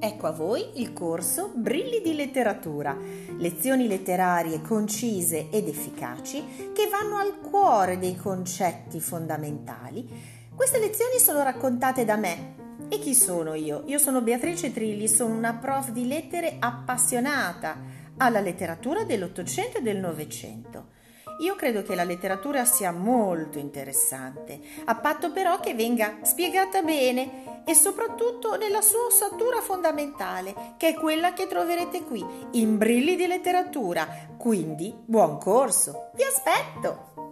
Ecco a voi il corso Brilli di letteratura, lezioni letterarie concise ed efficaci che vanno al cuore dei concetti fondamentali. Queste lezioni sono raccontate da me. E chi sono io? Io sono Beatrice Trilli, sono una prof di lettere appassionata alla letteratura dell'Ottocento e del Novecento. Io credo che la letteratura sia molto interessante, a patto però che venga spiegata bene e soprattutto nella sua ossatura fondamentale, che è quella che troverete qui, in Brilli di letteratura. Quindi, buon corso! Vi aspetto!